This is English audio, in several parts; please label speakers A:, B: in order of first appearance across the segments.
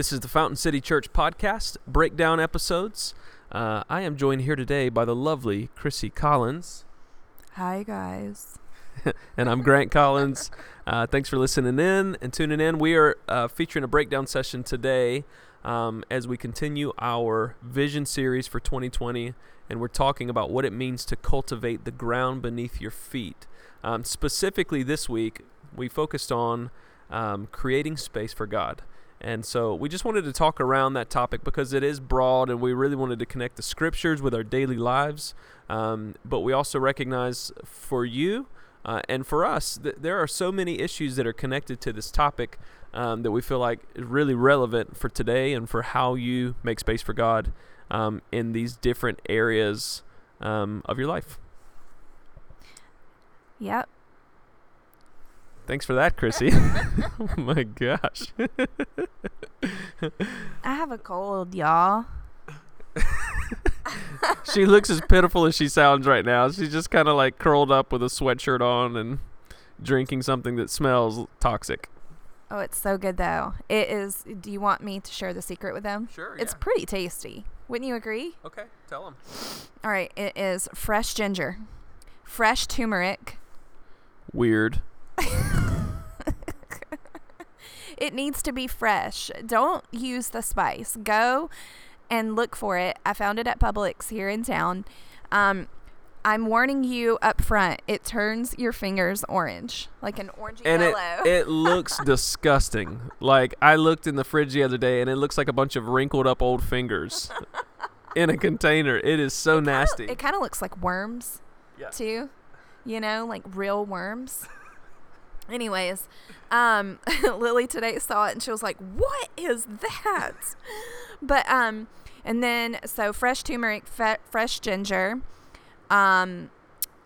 A: This is the Fountain City Church podcast, breakdown episodes. Uh, I am joined here today by the lovely Chrissy Collins,
B: Hi, guys.
A: and I'm Grant Collins. Uh, thanks for listening in and tuning in. We are uh, featuring a breakdown session today um, as we continue our vision series for 2020, and we're talking about what it means to cultivate the ground beneath your feet. Um, specifically, this week, we focused on um, creating space for God. And so we just wanted to talk around that topic because it is broad and we really wanted to connect the scriptures with our daily lives. Um, but we also recognize for you uh, and for us that there are so many issues that are connected to this topic um, that we feel like is really relevant for today and for how you make space for God um, in these different areas um, of your life.
B: Yep.
A: Thanks for that, Chrissy. oh my gosh.
B: I have a cold, y'all.
A: she looks as pitiful as she sounds right now. She's just kind of like curled up with a sweatshirt on and drinking something that smells toxic.
B: Oh, it's so good though. It is. Do you want me to share the secret with them?
A: Sure.
B: It's pretty tasty. Wouldn't you agree?
A: okay. Tell them.
B: All right. It is fresh ginger, fresh turmeric.
A: Weird.
B: It needs to be fresh. Don't use the spice. Go and look for it. I found it at Publix here in town. Um, I'm warning you up front. It turns your fingers orange, like an orangey
A: And it
B: yellow.
A: it looks disgusting. Like I looked in the fridge the other day, and it looks like a bunch of wrinkled up old fingers in a container. It is so nasty.
B: It kind of looks like worms,
A: Yeah.
B: too. You know, like real worms. Anyways, um, Lily today saw it and she was like, "What is that?" but um, and then so fresh turmeric, fe- fresh ginger, um,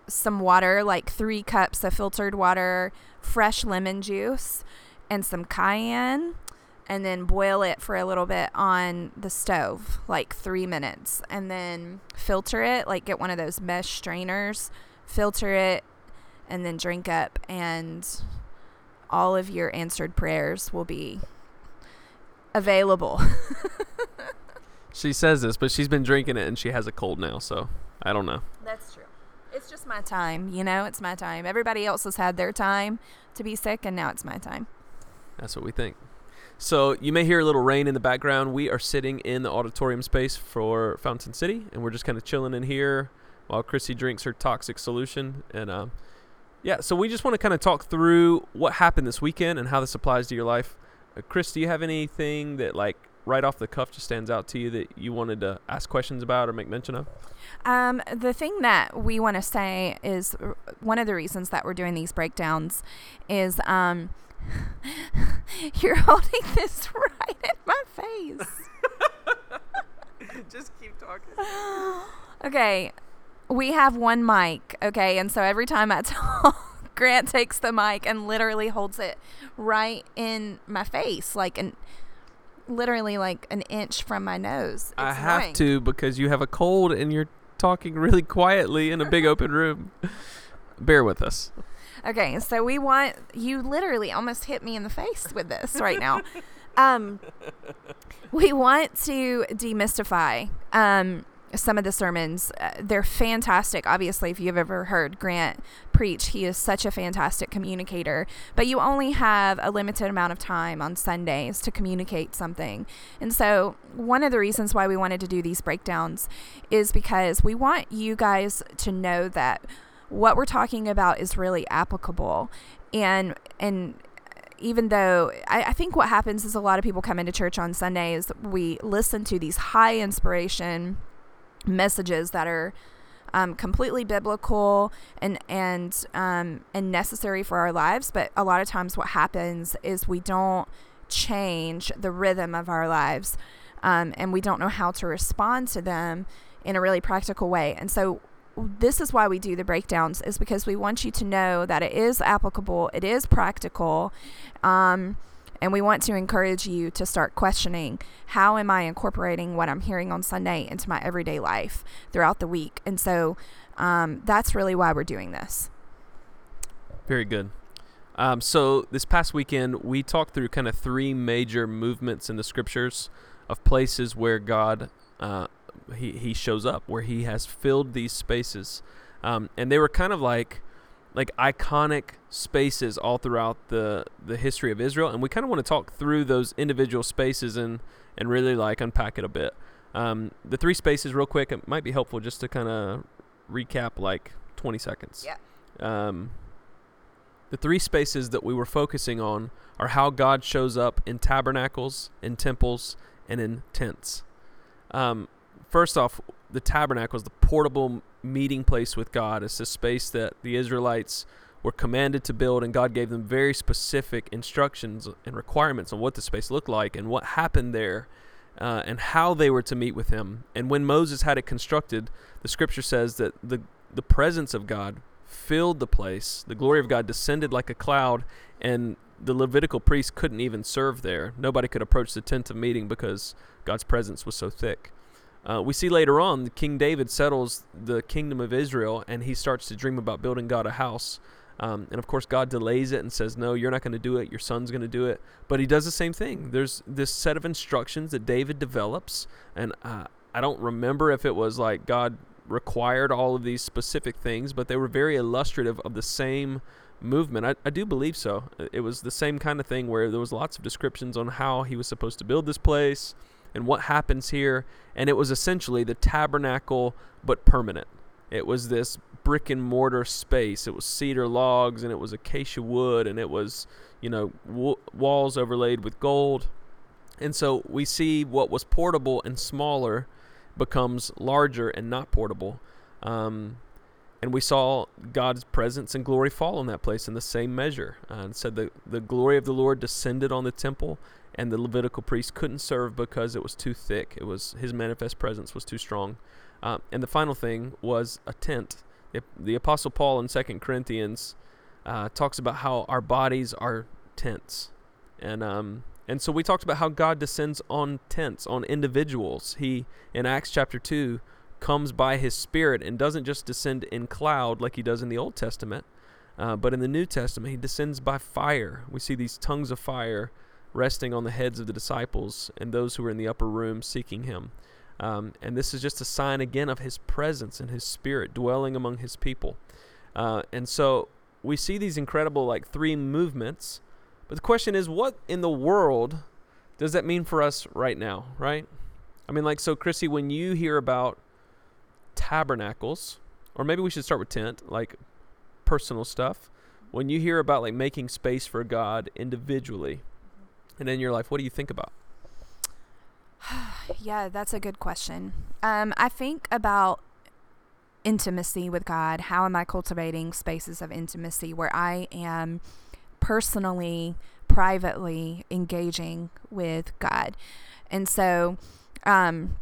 B: some water, like three cups of filtered water, fresh lemon juice, and some cayenne. And then boil it for a little bit on the stove, like three minutes. And then filter it, like get one of those mesh strainers, filter it, and then drink up. And all of your answered prayers will be available.
A: she says this, but she's been drinking it, and she has a cold now. So I don't know.
B: That's true. It's just my time, you know? It's my time. Everybody else has had their time to be sick, and now it's my time.
A: That's what we think. So you may hear a little rain in the background. We are sitting in the auditorium space for Fountain City, and we're just kind of chilling in here while Chrissy drinks her toxic solution. And um, yeah, so we just want to kind of talk through what happened this weekend and how this applies to your life. Uh, Chris, do you have anything that like right off the cuff just stands out to you that you wanted to ask questions about or make mention of?
B: Um, the thing that we want to say is uh, one of the reasons that we're doing these breakdowns is um, you're holding this right in my face.
A: just keep talking.
B: Okay, we have one mic, okay, and so every time I talk, Grant takes the mic and literally holds it right in my face, like an literally like an inch from my nose. It's
A: I have
B: annoying.
A: to because you have a cold and you're talking really quietly in a big open room. Bear with us.
B: Okay, so we want you literally almost hit me in the face with this right now. um, we want to demystify um, some of the sermons. Uh, they're fantastic. Obviously, if you've ever heard Grant preach, he is such a fantastic communicator. But you only have a limited amount of time on Sundays to communicate something. And so, one of the reasons why we wanted to do these breakdowns is because we want you guys to know that what we're talking about is really applicable and and even though I, I think what happens is a lot of people come into church on sundays we listen to these high inspiration messages that are um, completely biblical and and um, and necessary for our lives but a lot of times what happens is we don't change the rhythm of our lives um, and we don't know how to respond to them in a really practical way. And so this is why we do the breakdowns is because we want you to know that it is applicable it is practical um, and we want to encourage you to start questioning how am i incorporating what i'm hearing on sunday into my everyday life throughout the week? And so um, that's really why we're doing this.
A: Very good. Um, so this past weekend, we talked through kind of three major movements in the scriptures of places where God uh, he he shows up, where He has filled these spaces, um, and they were kind of like like iconic spaces all throughout the the history of Israel, and we kind of want to talk through those individual spaces and and really like unpack it a bit. Um, the three spaces, real quick, it might be helpful just to kind of recap like 20 seconds.
B: Yeah.
A: Um, the three spaces that we were focusing on are how God shows up in tabernacles, in temples, and in tents. Um, first off, the tabernacle is the portable meeting place with God. It's a space that the Israelites were commanded to build, and God gave them very specific instructions and requirements on what the space looked like and what happened there. Uh, and how they were to meet with him. And when Moses had it constructed, the scripture says that the, the presence of God filled the place. The glory of God descended like a cloud, and the Levitical priests couldn't even serve there. Nobody could approach the tent of meeting because God's presence was so thick. Uh, we see later on, King David settles the kingdom of Israel, and he starts to dream about building God a house. Um, and of course, God delays it and says, No, you're not going to do it. Your son's going to do it. But he does the same thing. There's this set of instructions that David develops. And uh, I don't remember if it was like God required all of these specific things, but they were very illustrative of the same movement. I, I do believe so. It was the same kind of thing where there was lots of descriptions on how he was supposed to build this place and what happens here, and it was essentially the tabernacle but permanent. It was this brick and mortar space. It was cedar logs and it was acacia wood and it was, you know, w- walls overlaid with gold. And so we see what was portable and smaller becomes larger and not portable. Um, and we saw God's presence and glory fall on that place in the same measure. Uh, and said the, the glory of the Lord descended on the temple, and the Levitical priest couldn't serve because it was too thick. It was his manifest presence was too strong. Uh, and the final thing was a tent. The, the Apostle Paul in Second Corinthians uh, talks about how our bodies are tents, and um, and so we talked about how God descends on tents, on individuals. He, in Acts chapter 2, comes by his Spirit and doesn't just descend in cloud like he does in the Old Testament, uh, but in the New Testament, he descends by fire. We see these tongues of fire resting on the heads of the disciples and those who were in the upper room seeking him. Um, and this is just a sign again of his presence and his Spirit dwelling among his people. Uh, and so we see these incredible, like, three movements but the question is, what in the world does that mean for us right now, right? I mean, like, so, Chrissy, when you hear about tabernacles, or maybe we should start with tent, like personal stuff. When you hear about like making space for God individually and in your life, what do you think about?
B: yeah, that's a good question. Um, I think about intimacy with God. How am I cultivating spaces of intimacy where I am personally, privately engaging with God. And so, um,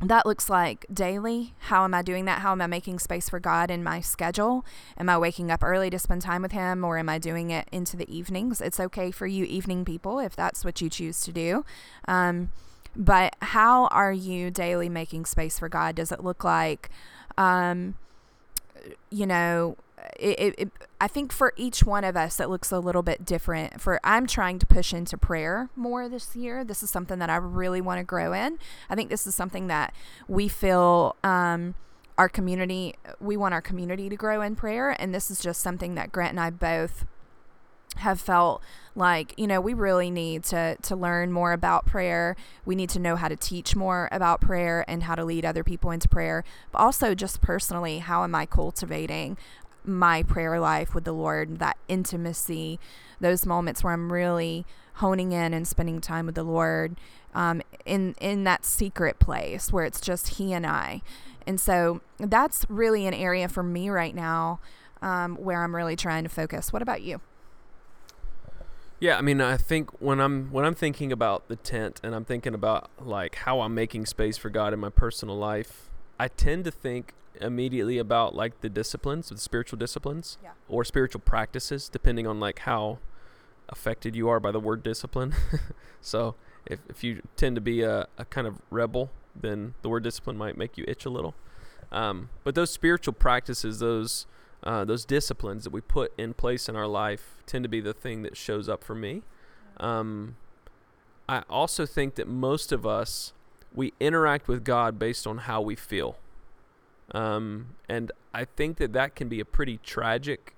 B: that looks like daily. How am I doing that? How am I making space for God in my schedule? Am I waking up early to spend time with Him or am I doing it into the evenings? It's okay for you, evening people, if that's what you choose to do. Um, but how are you daily making space for God? Does it look like, um, you know, it, it, I think for each one of us, it looks a little bit different. For I'm trying to push into prayer more this year. This is something that I really want to grow in. I think this is something that we feel um, our community. We want our community to grow in prayer, and this is just something that Grant and I both have felt like you know we really need to to learn more about prayer we need to know how to teach more about prayer and how to lead other people into prayer but also just personally how am i cultivating my prayer life with the Lord, that intimacy, those moments where I'm really honing in and spending time with the Lord um, in in that secret place where it's just He and I. And so that's really an area for me right now um, where I'm really trying to focus. What about you?
A: Yeah, I mean, I think when I'm when I'm thinking about the tent and I'm thinking about like how I'm making space for God in my personal life, I tend to think immediately about like the disciplines, the spiritual disciplines,
B: yeah.
A: or spiritual practices, depending on like how affected you are by the word discipline. so if, if you tend to be a, a kind of rebel, then the word discipline might make you itch a little. Um, but those spiritual practices, those uh, those disciplines that we put in place in our life tend to be the thing that shows up for me. Um, I also think that most of us we interact with God based on how we feel, um, and I think that that can be a pretty tragic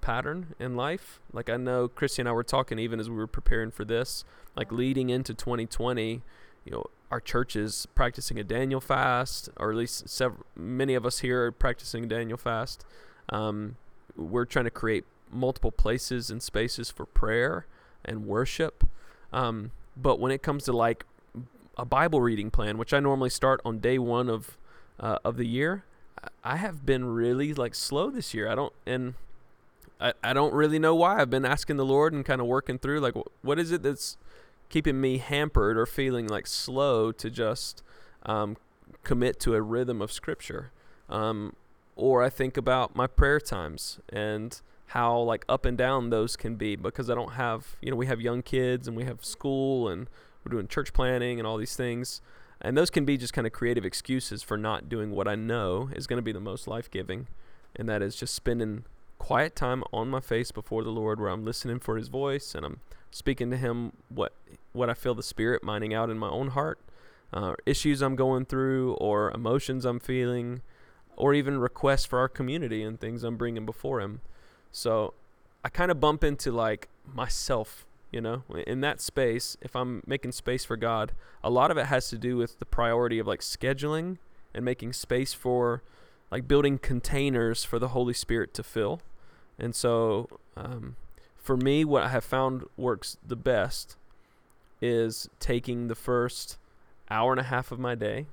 A: pattern in life. Like I know Christy and I were talking even as we were preparing for this, like leading into 2020. You know, our church is practicing a Daniel fast, or at least several, many of us here are practicing Daniel fast. Um, we're trying to create multiple places and spaces for prayer and worship. Um, but when it comes to like a Bible reading plan, which I normally start on day one of uh, of the year, I have been really like slow this year. I don't and I, I don't really know why. I've been asking the Lord and kind of working through like what is it that's keeping me hampered or feeling like slow to just um, commit to a rhythm of Scripture. Um, or I think about my prayer times and how like up and down those can be because I don't have you know we have young kids and we have school and we're doing church planning and all these things and those can be just kind of creative excuses for not doing what I know is going to be the most life giving and that is just spending quiet time on my face before the Lord where I'm listening for his voice and I'm speaking to him what what I feel the spirit mining out in my own heart. Uh, issues I'm going through or emotions I'm feeling or even requests for our community and things I'm bringing before him. So I kind of bump into like myself, you know, in that space. If I'm making space for God, a lot of it has to do with the priority of like scheduling and making space for like building containers for the Holy Spirit to fill. And so, um, for me, what I have found works the best is taking the first hour and a half of my day.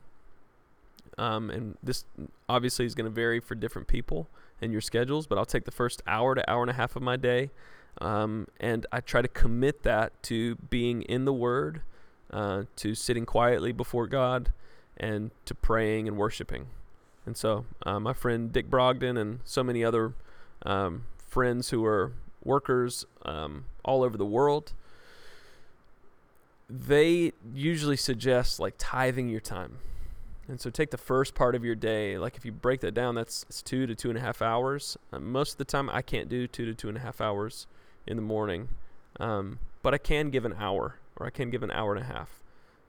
A: Um, and this obviously is going to vary for different people and your schedules, but I'll take the first hour to hour and a half of my day, um, and I try to commit that to being in the Word, uh, to sitting quietly before God, and to praying and worshiping. And so, uh, my friend Dick Brogden and so many other um, friends who are workers um, all over the world, they usually suggest like tithing your time. And so take the first part of your day. Like if you break that down, that's it's two to two and a half hours. Uh, most of the time, I can't do two to two and a half hours in the morning, um, but I can give an hour or I can give an hour and a half.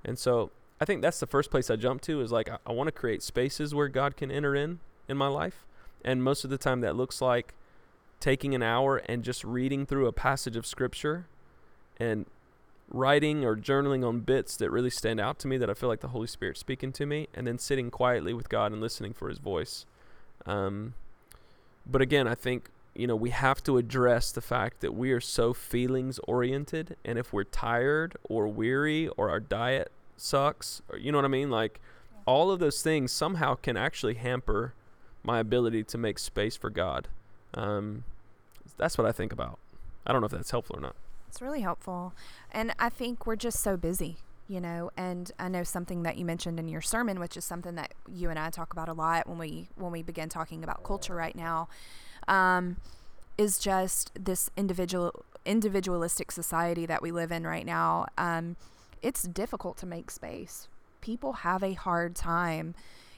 A: And so I think that's the first place I jump to is like I, I want to create spaces where God can enter in in my life. And most of the time, that looks like taking an hour and just reading through a passage of scripture and writing or journaling on bits that really stand out to me that I feel like the Holy Spirit speaking to me, and then sitting quietly with God and listening for His voice. Um, but again, I think you know we have to address the fact that we are so feelings oriented, and if we're tired or weary or our diet sucks, or you know what I mean, like all of those things somehow can actually hamper my ability to make space for God. Um, that's what I think about. I don't know if that's helpful or not.
B: It's really helpful. And I think we're just so busy, you know, and I know something that you mentioned in your sermon, which is something that you and I talk about a lot when we when we begin talking about culture right now, um, is just this individual individualistic society that we live in right now. Um, it's difficult to make space. People have a hard time,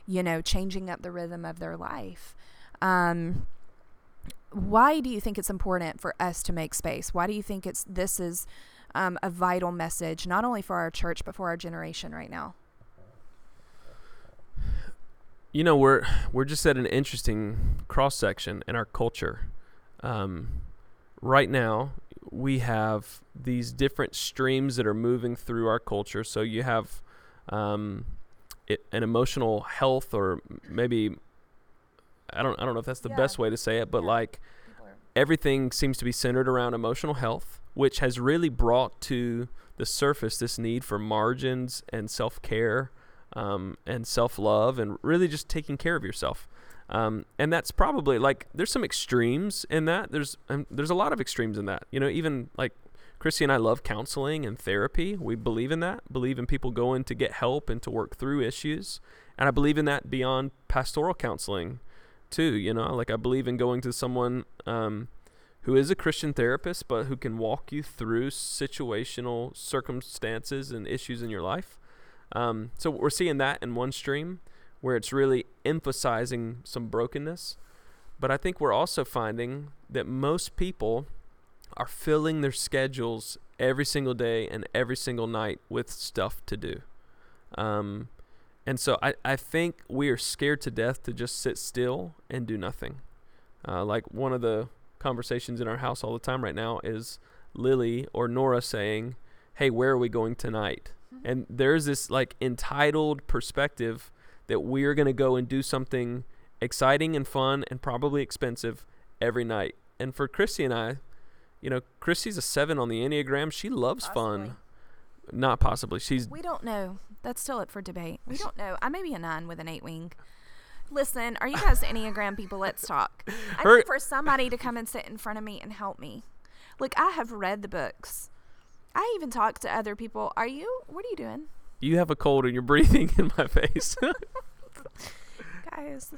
B: you know, changing up the rhythm of their life. Um, why do you think it's important for us to make space? Why do you think it's this is um, a vital message, not only for our church but for our generation right now?
A: You know, we're we're just at an interesting cross section in our culture. Um, right now, we have these different streams that are moving through our culture. So you have um, it, an emotional health, or maybe I don't I don't know if that's the yeah. best way to say it, but yeah. like everything seems to be centered around emotional health, which has really brought to the surface this need for margins and self care um, and self love and really just taking care of yourself. Um, and that's probably like there's some extremes in that. There's um, there's a lot of extremes in that. You know, even like Christy and I love counseling and therapy. We believe in that. Believe in people going to get help and to work through issues. And I believe in that beyond pastoral counseling too. You know, like I believe in going to someone um, who is a Christian therapist, but who can walk you through situational circumstances and issues in your life. Um, so we're seeing that in one stream where it's really emphasizing some brokenness. but I think we're also finding that most people are filling their schedules every single day and every single night with stuff to do. Um, and so I, I think we are scared to death to just sit still and do nothing. Uh, like one of the conversations in our house all the time right now is Lily or Nora saying, Hey, where are we going tonight? Mm-hmm. And there's this like entitled perspective that we're going to go and do something exciting and fun and probably expensive every night. And for Christy and I, you know, Christy's a seven on the Enneagram. She loves Possibly. fun. Not possibly. She's.
B: We don't know. That's still up for debate. We don't know. I may be a nine with an eight wing. Listen, are you guys Enneagram people? Let's talk. I Her, need for somebody to come and sit in front of me and help me. Look, I have read the books. I even talked to other people. Are you? What are you doing?
A: You have a cold and you're breathing in my face.
B: Guys,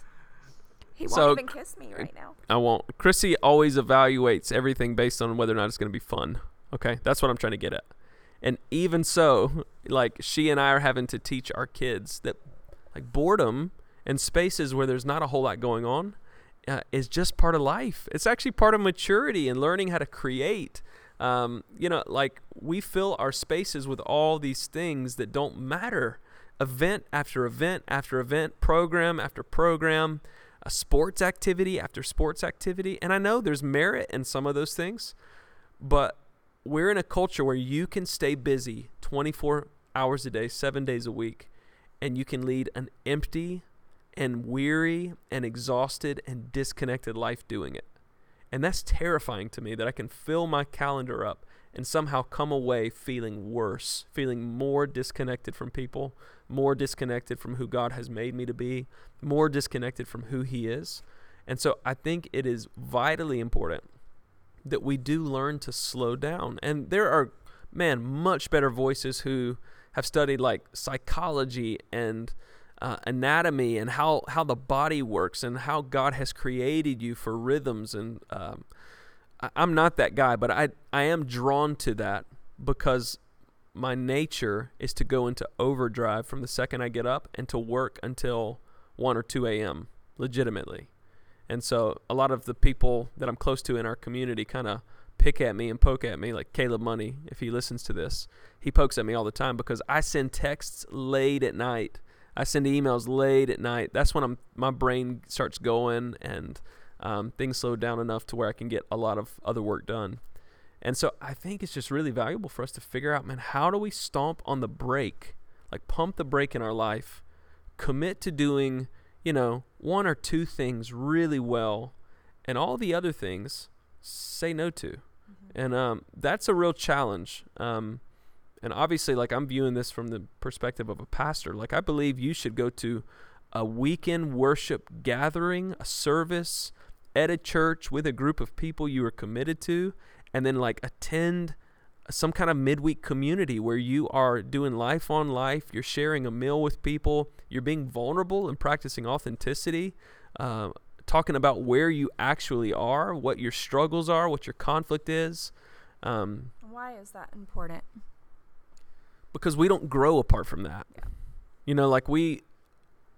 B: he won't so, even kiss me right now. I
A: won't. Chrissy always evaluates everything based on whether or not it's going to be fun. Okay, that's what I'm trying to get at. And even so, like she and I are having to teach our kids that like boredom and spaces where there's not a whole lot going on uh, is just part of life. It's actually part of maturity and learning how to create. Um, you know, like we fill our spaces with all these things that don't matter. Event after event after event, program after program, a sports activity after sports activity. And I know there's merit in some of those things, but we're in a culture where you can stay busy 24 hours a day, seven days a week, and you can lead an empty and weary and exhausted and disconnected life doing it. And that's terrifying to me that I can fill my calendar up and somehow come away feeling worse, feeling more disconnected from people, more disconnected from who God has made me to be, more disconnected from who He is. And so I think it is vitally important that we do learn to slow down. And there are, man, much better voices who have studied like psychology and uh, anatomy and how, how the body works and how God has created you for rhythms. And um, I, I'm not that guy, but I, I am drawn to that because my nature is to go into overdrive from the second I get up and to work until 1 or 2 a.m. legitimately. And so a lot of the people that I'm close to in our community kind of pick at me and poke at me, like Caleb Money, if he listens to this. He pokes at me all the time because I send texts late at night. I send emails late at night. That's when I'm my brain starts going and um, things slow down enough to where I can get a lot of other work done. And so I think it's just really valuable for us to figure out, man, how do we stomp on the brake, like pump the brake in our life, commit to doing you know, one or two things really well, and all the other things say no to. Mm-hmm. And um, that's a real challenge. Um, and obviously, like I'm viewing this from the perspective of a pastor. Like I believe you should go to a weekend worship gathering, a service at a church with a group of people you are committed to, and then like attend some kind of midweek community where you are doing life on life, you're sharing a meal with people, you're being vulnerable and practicing authenticity, uh, talking about where you actually are, what your struggles are, what your conflict is.
B: Um, Why is that important?
A: Because we don't grow apart from that. Yeah. You know, like we,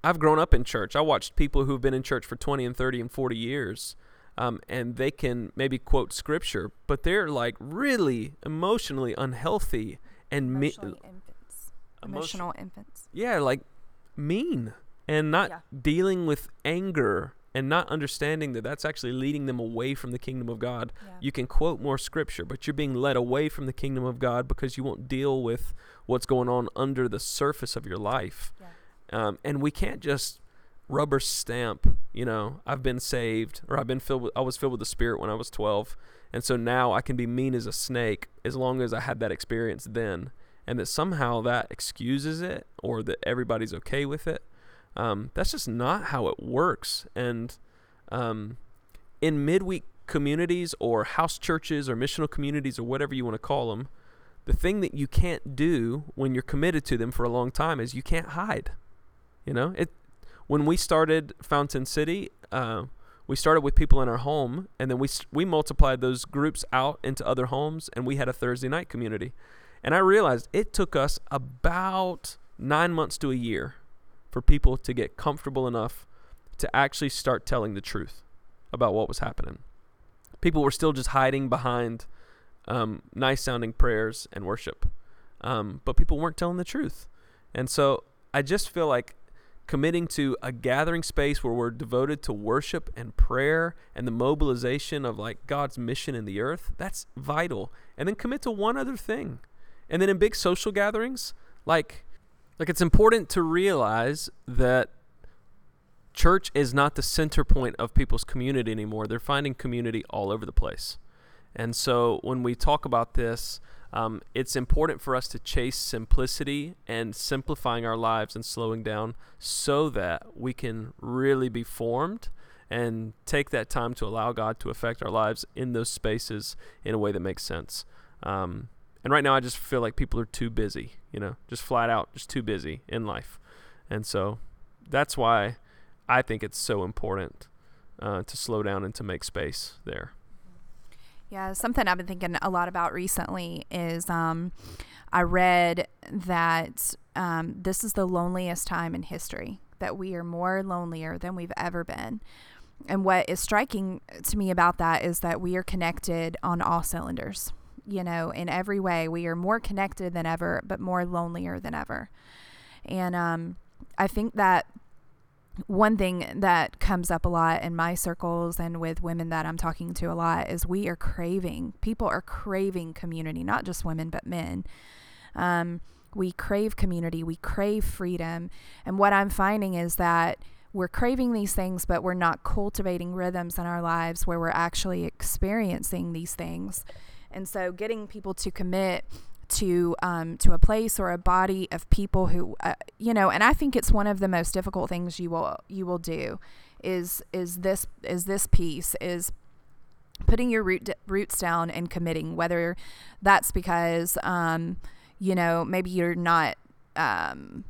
A: I've grown up in church. I watched people who've been in church for 20 and 30 and 40 years um, and they can maybe quote scripture, but they're like really emotionally unhealthy and
B: emotionally me- infants. Emotional infants.
A: Yeah, like mean and not yeah. dealing with anger and not understanding that that's actually leading them away from the kingdom of God. Yeah. You can quote more scripture, but you're being led away from the kingdom of God because you won't deal with what's going on under the surface of your life. Yeah. Um, and we can't just rubber stamp, you know, I've been saved or I've been filled with, I was filled with the Spirit when I was 12. And so now I can be mean as a snake as long as I had that experience then. And that somehow that excuses it or that everybody's okay with it. Um, that's just not how it works. And um, in midweek communities or house churches or missional communities or whatever you want to call them, the thing that you can't do when you're committed to them for a long time is you can't hide. You know, it when we started Fountain City, uh, we started with people in our home, and then we we multiplied those groups out into other homes, and we had a Thursday night community. And I realized it took us about nine months to a year for people to get comfortable enough to actually start telling the truth. about what was happening. People were still just hiding behind um, nice sounding prayers and worship, um, but people weren't telling the truth. And so I just feel like committing to a gathering space where we're devoted to worship and prayer and the mobilization of like God's mission in the earth, that's vital. And then commit to one other thing. And then in big social gatherings, like like it's important to realize that church is not the center point of people's community anymore. They're finding community all over the place. And so when we talk about this, um, it's important for us to chase simplicity and simplifying our lives and slowing down so that we can really be formed and take that time to allow God to affect our lives in those spaces in a way that makes sense. Um, and right now, I just feel like people are too busy, you know, just flat out, just too busy in life. And so that's why I think it's so important uh, to slow down and to make space there.
B: Yeah, something I've been thinking a lot about recently is um, I read that um, this is the loneliest time in history, that we are more lonelier than we've ever been. And what is striking to me about that is that we are connected on all cylinders. You know, in every way, we are more connected than ever, but more lonelier than ever. And um, I think that one thing that comes up a lot in my circles and with women that I'm talking to a lot is we are craving, people are craving community, not just women, but men. Um, we crave community, we crave freedom. And what I'm finding is that we're craving these things, but we're not cultivating rhythms in our lives where we're actually experiencing these things. And so getting people to commit to um, to a place or a body of people who uh, you know and I think it's one of the most difficult things you will you will do is is this is this piece is putting your root roots down and committing whether that's because um, you know maybe you're not um,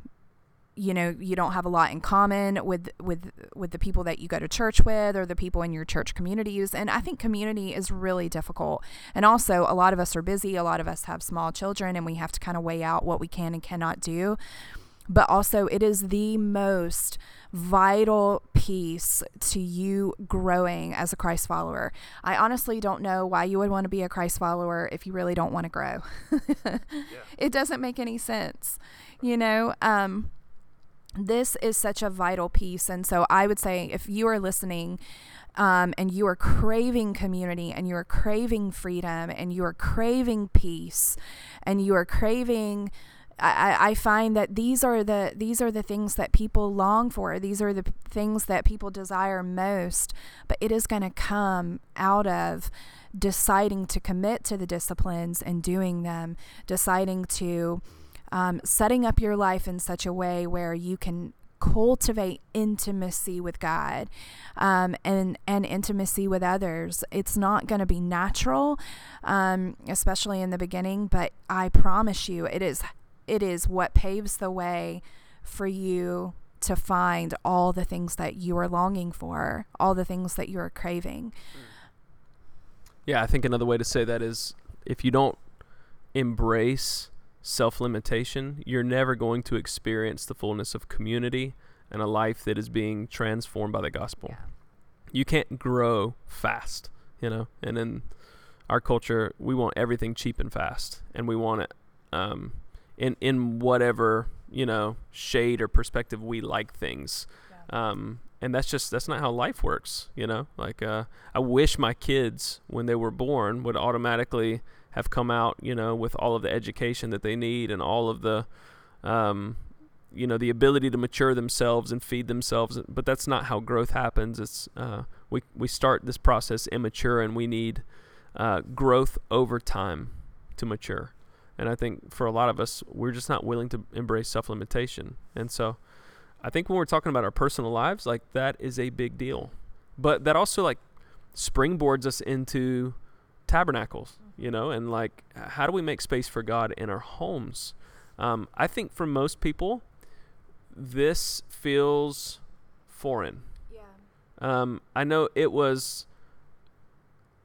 B: you know you don't have a lot in common with with with the people that you go to church with or the people in your church communities and i think community is really difficult and also a lot of us are busy a lot of us have small children and we have to kind of weigh out what we can and cannot do but also it is the most vital piece to you growing as a Christ follower. I honestly don't know why you would want to be a Christ follower if you really don't want to grow. yeah. It doesn't make any sense, you know. Um, this is such a vital piece. And so I would say if you are listening um, and you are craving community and you are craving freedom and you are craving peace and you are craving I, I find that these are the these are the things that people long for. These are the p- things that people desire most. But it is going to come out of deciding to commit to the disciplines and doing them, deciding to um, setting up your life in such a way where you can cultivate intimacy with God um, and and intimacy with others. It's not going to be natural, um, especially in the beginning. But I promise you, it is it is what paves the way for you to find all the things that you are longing for, all the things that you are craving.
A: Yeah, I think another way to say that is if you don't embrace self limitation, you're never going to experience the fullness of community and a life that is being transformed by the gospel. Yeah. You can't grow fast, you know, and in our culture, we want everything cheap and fast, and we want it um, in in whatever you know shade or perspective we like things. Yeah. Um, and that's just that's not how life works, you know. Like uh, I wish my kids, when they were born, would automatically have come out, you know, with all of the education that they need and all of the, um, you know, the ability to mature themselves and feed themselves. But that's not how growth happens. It's uh, we we start this process immature, and we need uh, growth over time to mature. And I think for a lot of us, we're just not willing to embrace self limitation. And so, I think when we're talking about our personal lives, like that is a big deal. But that also like springboards us into tabernacles, you know, and like how do we make space for God in our homes? Um, I think for most people, this feels foreign. Yeah. Um, I know it was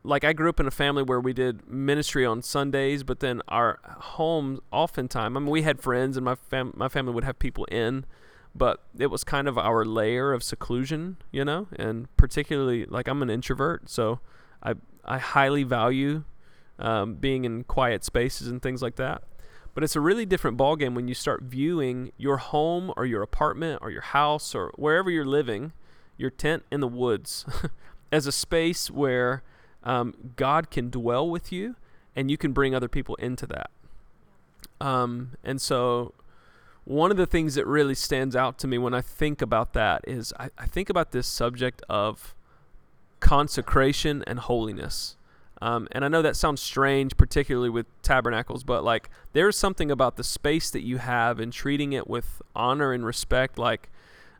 A: like I grew up in a family where we did ministry on Sundays, but then our home oftentimes, I mean, we had friends and my fam- my family would have people in, but it was kind of our layer of seclusion, you know, and particularly like I'm an introvert, so I I highly value um, being in quiet spaces and things like that. But it's a really different ballgame when you start viewing your home or your apartment or your house or wherever you're living, your tent in the woods, as a space where um, God can dwell with you and you can bring other people into that. Um, and so one of the things that really stands out to me when I think about that is I, I think about this subject of consecration and holiness. Um, and I know that sounds strange, particularly with tabernacles, but like there's something about the space that you have and treating it with honor and respect. Like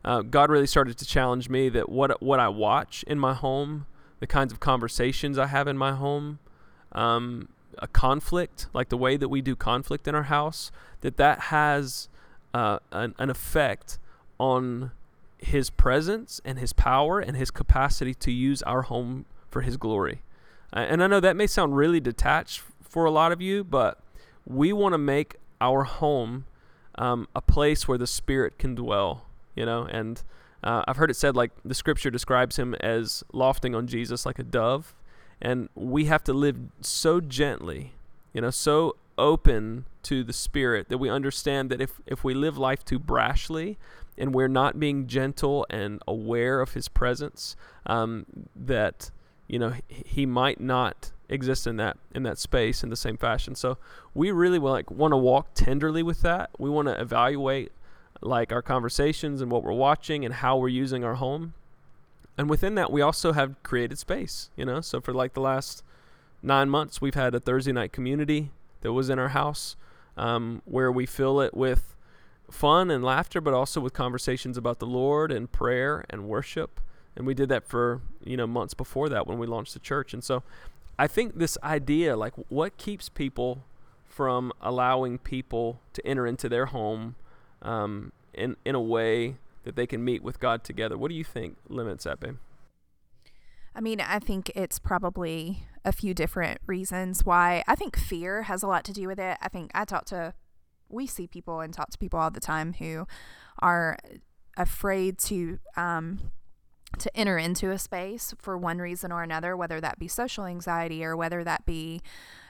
A: uh, God really started to challenge me that what what I watch in my home, the kinds of conversations I have in my home, um, a conflict, like the way that we do conflict in our house, that that has uh, an, an effect on his presence and his power and his capacity to use our home for his glory. And I know that may sound really detached for a lot of you, but we want to make our home um, a place where the Spirit can dwell, you know. And uh, I've heard it said like the Scripture describes him as lofting on Jesus like a dove, and we have to live so gently, you know, so open to the Spirit that we understand that if if we live life too brashly, and we're not being gentle and aware of His presence, um, that you know He might not exist in that in that space in the same fashion. So we really like want to walk tenderly with that. We want to evaluate like our conversations and what we're watching and how we're using our home. And within that we also have created space, you know. So for like the last 9 months we've had a Thursday night community that was in our house um, where we fill it with fun and laughter, but also with conversations about the Lord and prayer and worship. And we did that for you know months before that when we launched the church. And so I think this idea, like what keeps people from allowing people to enter into their home um, in in a way that they can meet with God together. What do you think limits that, babe?
B: I mean, I think it's probably a few different reasons why. I think fear has a lot to do with it. I think I talk to, we see people and talk to people all the time who are afraid to um, to enter into a space for one reason or another, whether that be social anxiety or whether that be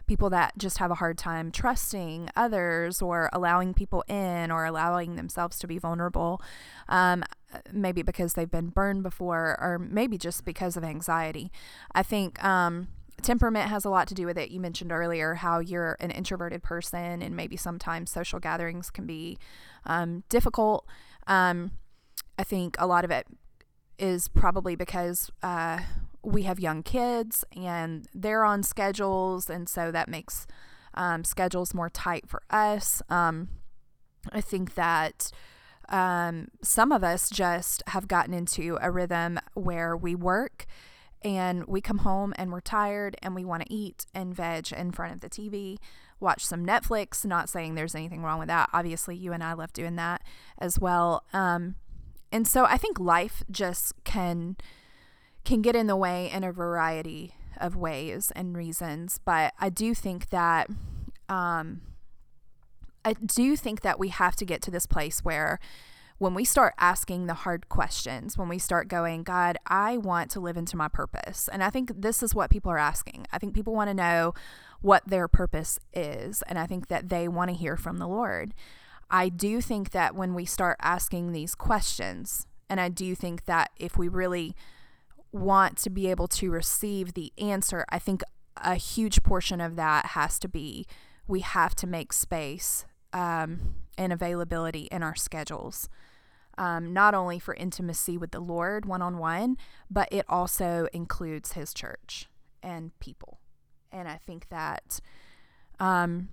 B: people that just have a hard time trusting others or allowing people in or allowing themselves to be vulnerable. Um, maybe because they've been burned before or maybe just because of anxiety. I think um, temperament has a lot to do with it. You mentioned earlier how you're an introverted person, and maybe sometimes social gatherings can be um, difficult. Um, I think a lot of it is probably because uh, we have young kids and they're on schedules, and so that makes um, schedules more tight for us. Um, I think that um, some of us just have gotten into a rhythm where we work and we come home and we're tired and we want to eat and veg in front of the TV, watch some Netflix. Not saying there's anything wrong with that. Obviously, you and I love doing that as well. Um, and so I think life just can can get in the way in a variety of ways and reasons. But I do think that um, I do think that we have to get to this place where when we start asking the hard questions, when we start going, God, I want to live into my purpose. And I think this is what people are asking. I think people want to know what their purpose is. And I think that they want to hear from the Lord. I do think that when we start asking these questions, and I do think that if we really want to be able to receive the answer, I think a huge portion of that has to be we have to make space um, and availability in our schedules um, not only for intimacy with the Lord one on one, but it also includes His church and people. And I think that um,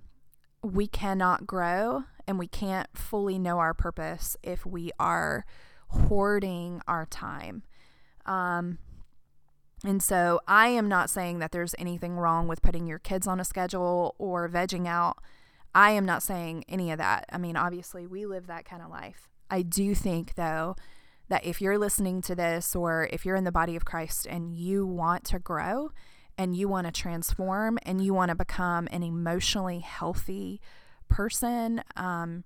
B: we cannot grow and we can't fully know our purpose if we are hoarding our time. Um, and so I am not saying that there's anything wrong with putting your kids on a schedule or vegging out. I am not saying any of that. I mean, obviously, we live that kind of life. I do think, though, that if you're listening to this or if you're in the body of Christ and you want to grow and you want to transform and you want to become an emotionally healthy person, um,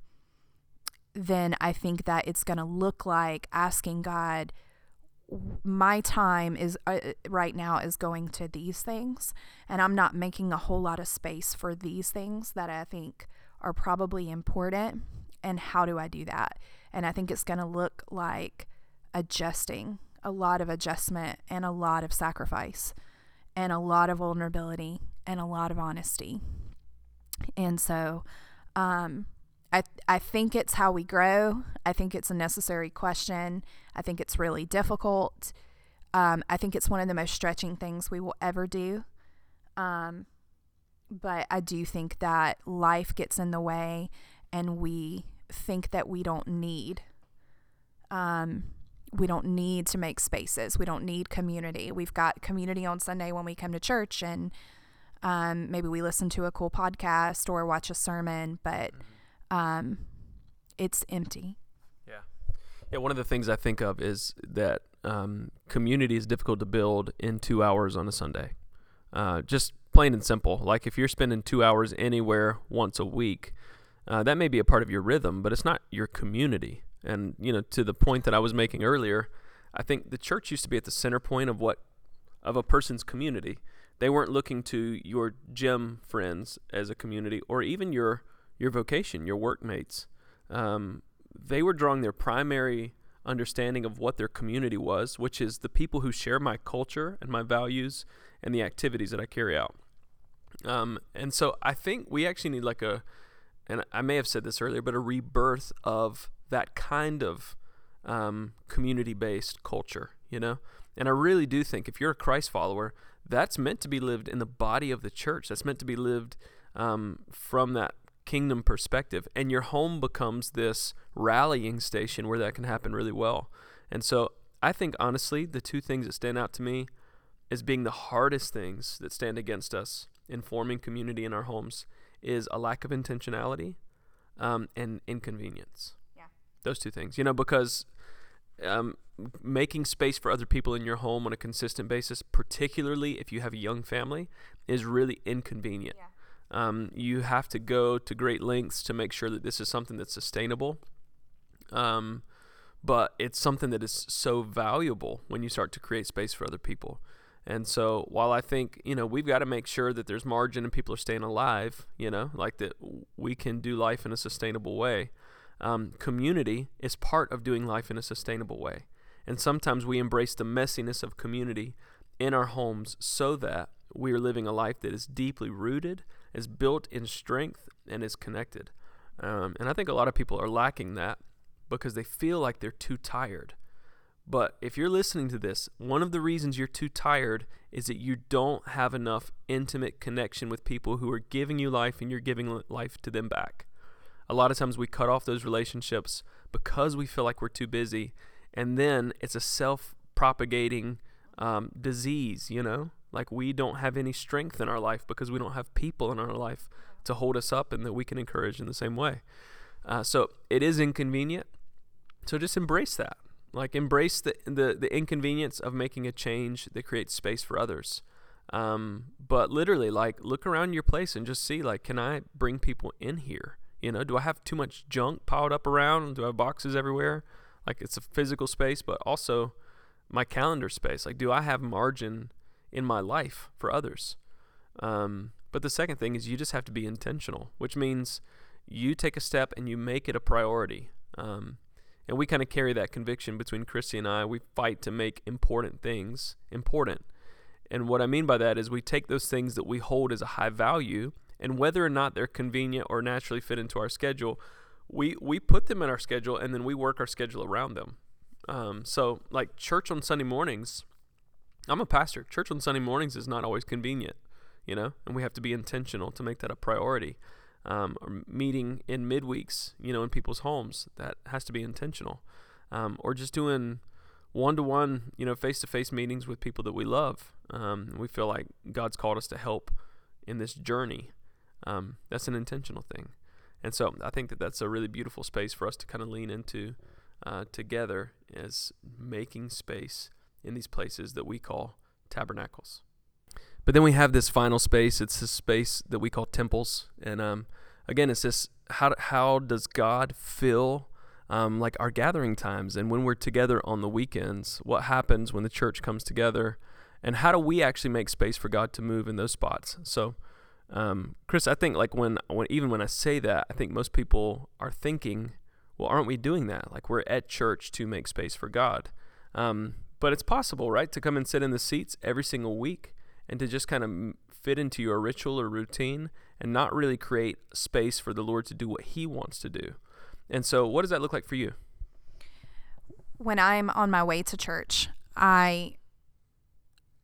B: then I think that it's going to look like asking God, my time is uh, right now is going to these things, and I'm not making a whole lot of space for these things that I think are probably important. And how do I do that? And I think it's going to look like adjusting, a lot of adjustment, and a lot of sacrifice, and a lot of vulnerability, and a lot of honesty. And so, um, I, I think it's how we grow. I think it's a necessary question. I think it's really difficult. Um, I think it's one of the most stretching things we will ever do. Um, but I do think that life gets in the way and we think that we don't need um, we don't need to make spaces. We don't need community. We've got community on Sunday when we come to church and um, maybe we listen to a cool podcast or watch a sermon, but mm-hmm um, it's empty.
A: Yeah. Yeah. One of the things I think of is that um, community is difficult to build in two hours on a Sunday. Uh, just plain and simple. Like if you're spending two hours anywhere once a week, uh, that may be a part of your rhythm, but it's not your community. And you know, to the point that I was making earlier, I think the church used to be at the center point of what of a person's community. They weren't looking to your gym friends as a community, or even your your vocation, your workmates. Um, they were drawing their primary understanding of what their community was, which is the people who share my culture and my values and the activities that I carry out. Um, and so I think we actually need like a, and I may have said this earlier, but a rebirth of that kind of um, community based culture, you know? And I really do think if you're a Christ follower, that's meant to be lived in the body of the church. That's meant to be lived um, from that kingdom perspective. And your home becomes this rallying station where that can happen really well. And so I think, honestly, the two things that stand out to me as being the hardest things that stand against us in forming community in our homes is a lack of intentionality um, and inconvenience. Those two things, you know, because um, making space for other people in your home on a consistent basis, particularly if you have a young family, is really inconvenient. Yeah. Um, you have to go to great lengths to make sure that this is something that's sustainable. Um, but it's something that is so valuable when you start to create space for other people. And so while I think, you know, we've got to make sure that there's margin and people are staying alive, you know, like that we can do life in a sustainable way. Um, community is part of doing life in a sustainable way. And sometimes we embrace the messiness of community in our homes so that we are living a life that is deeply rooted is built in strength and is connected. Um, and I think a lot of people are lacking that because they feel like they're too tired. But if you're listening to this, one of the reasons you're too tired is that you don't have enough intimate connection with people who are giving you life and you're giving life to them back. A lot of times we cut off those relationships because we feel like we're too busy. And then it's a self propagating um, disease, you know? Like we don't have any strength in our life because we don't have people in our life to hold us up and that we can encourage in the same way. Uh, so it is inconvenient. So just embrace that. Like embrace the, the the inconvenience of making a change that creates space for others. Um, but literally, like look around your place and just see, like, can I bring people in here? You know, do I have too much junk piled up around? Do I have boxes everywhere? Like it's a physical space, but also my calendar space. Like, do I have margin in my life for others. Um, but the second thing is you just have to be intentional, which means you take a step and you make it a priority. Um, and we kind of carry that conviction between Christy and I. We fight to make important things important. And what I mean by that is we take those things that we hold as a high value, and whether or not they're convenient or naturally fit into our schedule, we, we put them in our schedule and then we work our schedule around them. Um, so, like church on Sunday mornings, I'm a pastor. Church on Sunday mornings is not always convenient, you know, and we have to be intentional to make that a priority. Um, or meeting in midweeks, you know, in people's homes, that has to be intentional. Um, or just doing one to one, you know, face to face meetings with people that we love. Um, we feel like God's called us to help in this journey. Um, that's an intentional thing. And so I think that that's a really beautiful space for us to kind of lean into uh, together as making space in these places that we call tabernacles. But then we have this final space. It's this space that we call temples. And um, again, it's this how, how does God fill um, like our gathering times and when we're together on the weekends. What happens when the church comes together? And how do we actually make space for God to move in those spots? So, um, Chris, I think like when, when even when I say that, I think most people are thinking, well, aren't we doing that? Like we're at church to make space for God. Um, but it's possible, right, to come and sit in the seats every single week and to just kind of fit into your ritual or routine and not really create space for the Lord to do what He wants to do. And so, what does that look like for you?
B: When I'm on my way to church, I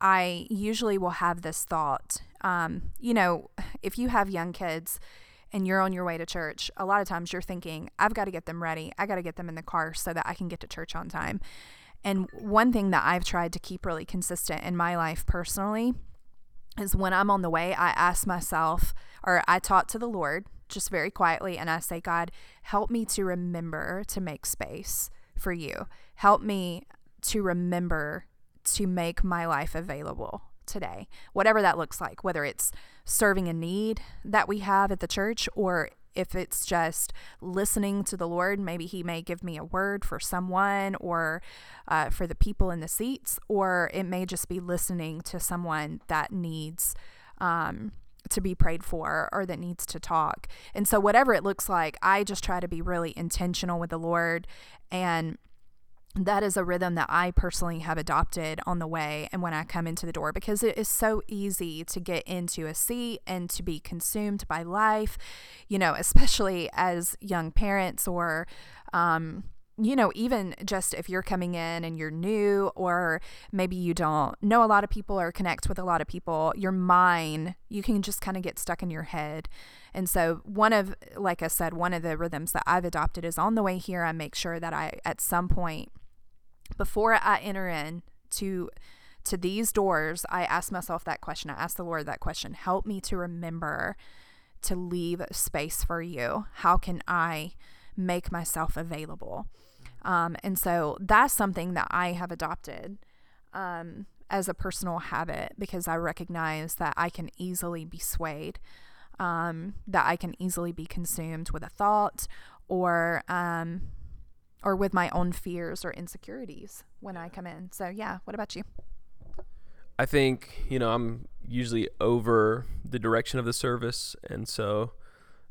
B: I usually will have this thought. Um, you know, if you have young kids and you're on your way to church, a lot of times you're thinking, I've got to get them ready. I got to get them in the car so that I can get to church on time. And one thing that I've tried to keep really consistent in my life personally is when I'm on the way, I ask myself, or I talk to the Lord just very quietly, and I say, God, help me to remember to make space for you. Help me to remember to make my life available today, whatever that looks like, whether it's serving a need that we have at the church or if it's just listening to the Lord, maybe He may give me a word for someone or uh, for the people in the seats, or it may just be listening to someone that needs. Um, to be prayed for or that needs to talk. And so, whatever it looks like, I just try to be really intentional with the Lord and that is a rhythm that I personally have adopted on the way and when I come into the door because it is so easy to get into a seat and to be consumed by life, you know, especially as young parents or, um, you know, even just if you're coming in and you're new, or maybe you don't know a lot of people or connect with a lot of people, your mind, you can just kind of get stuck in your head. And so, one of, like I said, one of the rhythms that I've adopted is on the way here, I make sure that I, at some point, before I enter in to to these doors, I ask myself that question. I ask the Lord that question. Help me to remember to leave space for you. How can I make myself available? Um, and so that's something that I have adopted um, as a personal habit because I recognize that I can easily be swayed, um, that I can easily be consumed with a thought or um, or with my own fears or insecurities when I come in. So, yeah, what about you?
A: I think, you know, I'm usually over the direction of the service. And so,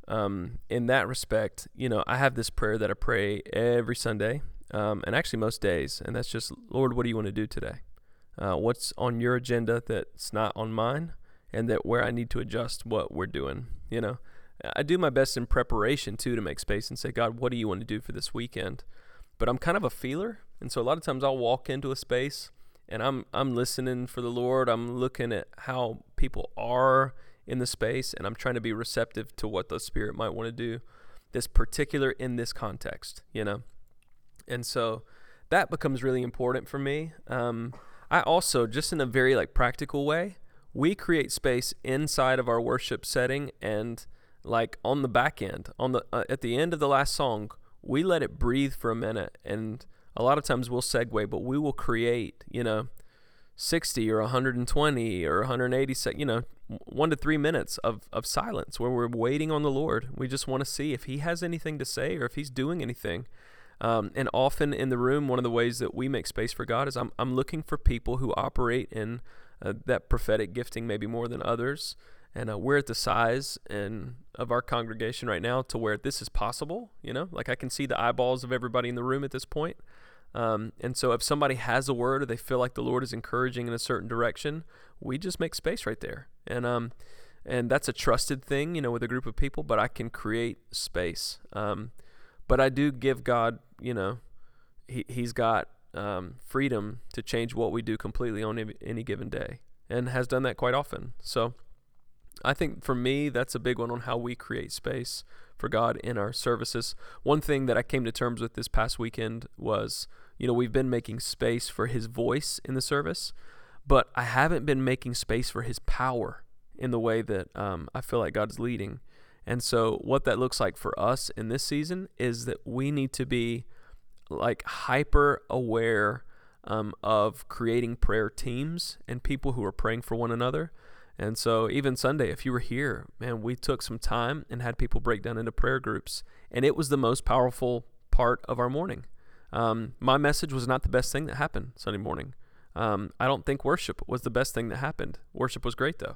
A: um, in that respect, you know, I have this prayer that I pray every Sunday um, and actually most days. And that's just, Lord, what do you want to do today? Uh, what's on your agenda that's not on mine? And that where I need to adjust what we're doing, you know? I do my best in preparation too to make space and say, God, what do you want to do for this weekend? But I'm kind of a feeler, and so a lot of times I'll walk into a space and I'm I'm listening for the Lord. I'm looking at how people are in the space, and I'm trying to be receptive to what the Spirit might want to do. This particular in this context, you know, and so that becomes really important for me. Um, I also, just in a very like practical way, we create space inside of our worship setting and like on the back end, on the uh, at the end of the last song, we let it breathe for a minute and a lot of times we'll segue but we will create you know 60 or 120 or 180 sec, you know one to three minutes of, of silence where we're waiting on the lord. We just want to see if he has anything to say or if he's doing anything. Um, and often in the room one of the ways that we make space for god is i'm, I'm looking for people who operate in uh, that prophetic gifting maybe more than others and uh, we're at the size and of our congregation right now to where this is possible you know? Like i can see the eyeballs of everybody in the room at this point. Um, and so if somebody has a word or they feel like the lord is encouraging in a certain direction we just make space right there. And um and that's a trusted thing you know with a group of people but i can create space. Um but i do give god you know he, he's got um, freedom to change what we do completely on any given day and has done that quite often. So I think for me, that's a big one on how we create space for God in our services. One thing that I came to terms with this past weekend was, you know, we've been making space for His voice in the service, but I haven't been making space for His power in the way that um, I feel like God's leading. And so, what that looks like for us in this season is that we need to be like hyper aware um, of creating prayer teams and people who are praying for one another and so, even Sunday, if you were here, man, we took some time and had people break down into prayer groups. And it was the most powerful part of our morning. Um, my message was not the best thing that happened Sunday morning. Um, I don't think worship was the best thing that happened. Worship was great though.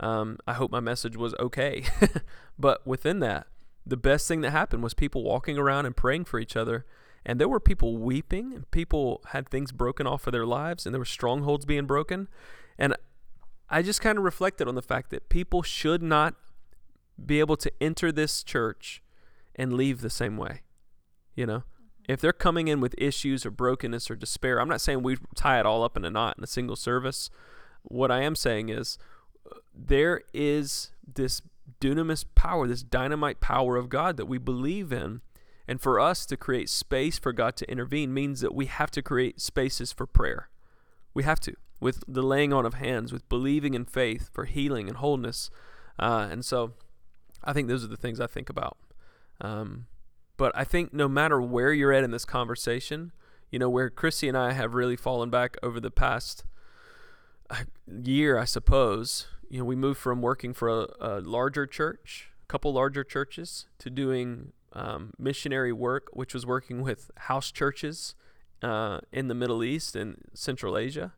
A: Um, I hope my message was okay. but within that, the best thing that happened was people walking around and praying for each other. And there were people weeping, and people had things broken off of their lives, and there were strongholds being broken. And I just kind of reflected on the fact that people should not be able to enter this church and leave the same way. You know, if they're coming in with issues or brokenness or despair, I'm not saying we tie it all up in a knot in a single service. What I am saying is there is this dunamis power, this dynamite power of God that we believe in. And for us to create space for God to intervene means that we have to create spaces for prayer. We have to, with the laying on of hands, with believing in faith for healing and wholeness. Uh, and so I think those are the things I think about. Um, but I think no matter where you're at in this conversation, you know, where Chrissy and I have really fallen back over the past uh, year, I suppose, you know, we moved from working for a, a larger church, a couple larger churches, to doing um, missionary work, which was working with house churches uh, in the Middle East and Central Asia.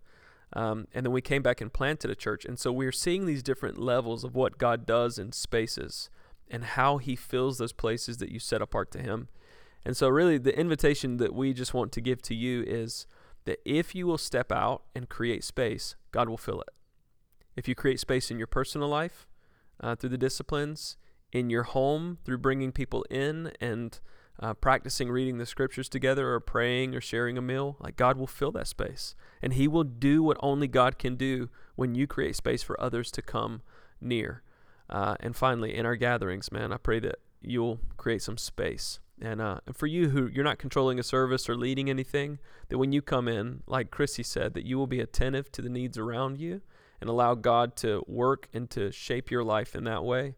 A: Um, and then we came back and planted a church. And so we're seeing these different levels of what God does in spaces and how He fills those places that you set apart to Him. And so, really, the invitation that we just want to give to you is that if you will step out and create space, God will fill it. If you create space in your personal life uh, through the disciplines, in your home through bringing people in and uh, practicing reading the scriptures together or praying or sharing a meal, like God will fill that space. And He will do what only God can do when you create space for others to come near. Uh, and finally, in our gatherings, man, I pray that you'll create some space. And, uh, and for you who you're not controlling a service or leading anything, that when you come in, like Chrissy said, that you will be attentive to the needs around you and allow God to work and to shape your life in that way.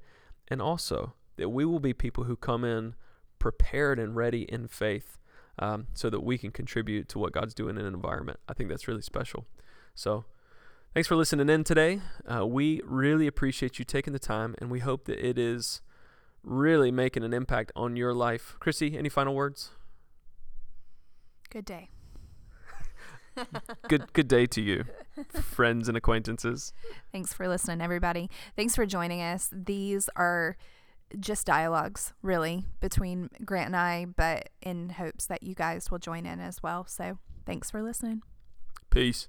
A: And also that we will be people who come in prepared and ready in faith um, so that we can contribute to what God's doing in an environment. I think that's really special. So, thanks for listening in today. Uh, we really appreciate you taking the time, and we hope that it is really making an impact on your life. Chrissy, any final words?
B: Good day
A: good good day to you, friends and acquaintances.
B: Thanks for listening, everybody. Thanks for joining us. These are just dialogues, really, between Grant and I, but in hopes that you guys will join in as well. So thanks for listening.
A: Peace.